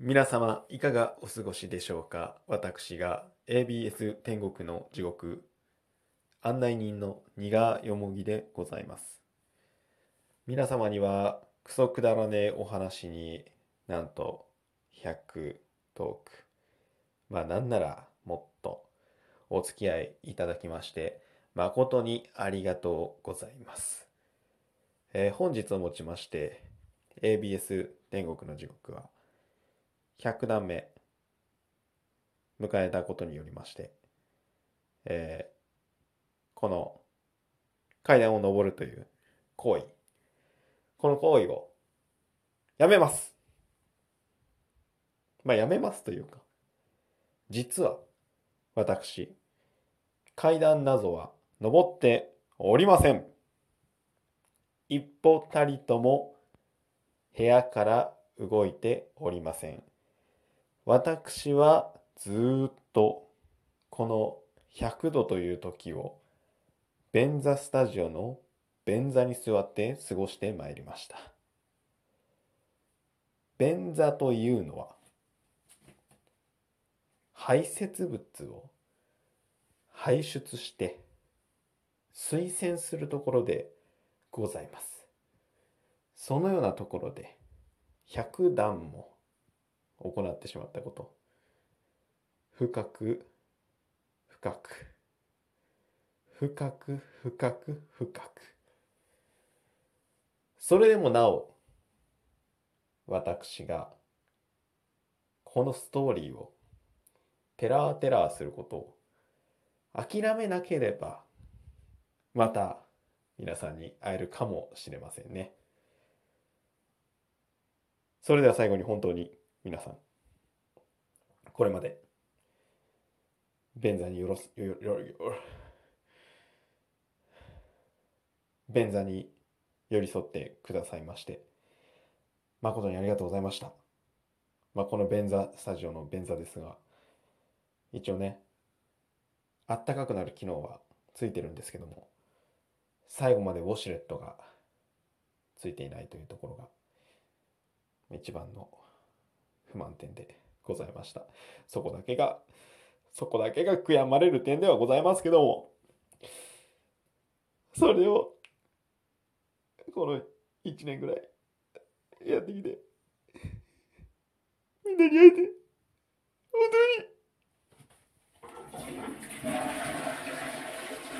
皆様いかがお過ごしでしょうか？私が ABS 天国の地獄案内人のニガよもぎでございます。皆様にはクソくだらねえお話になんと100トーク。まあなんならもっとお付き合いいただきまして誠にありがとうございます、えー本日をもちまして ABS 天国の地獄は100段目迎えたことによりまして、えーこの階段を上るという行為この行為をやめます。まあやめますというか実は私階段などは登っておりません。一歩たりとも部屋から動いておりません。私はずっとこの100度という時を便座スタジオの便座に座って過ごしてまいりました。便座というのは排泄物を排出して推薦するところでございます。そのようなところで100段も行ってしまったこと。深く深く。深く深く深く。それでもなお私がこのストーリーをテラーテラーすることを諦めなければまた皆さんに会えるかもしれませんね。それでは最後に本当に皆さん、これまで、便座によろす、よ、よ、よ、便座に寄り添ってくださいまして、誠にありがとうございました。まあ、この便座、スタジオの便座ですが、一応ね、あったかくなる機能はついてるんですけども、最後までウォシュレットがついていないというところが一番の満点でございました。そこだけが、そこだけが悔やまれる点ではございますけども、それを、この1年ぐらいやってきて、みんなに会えて、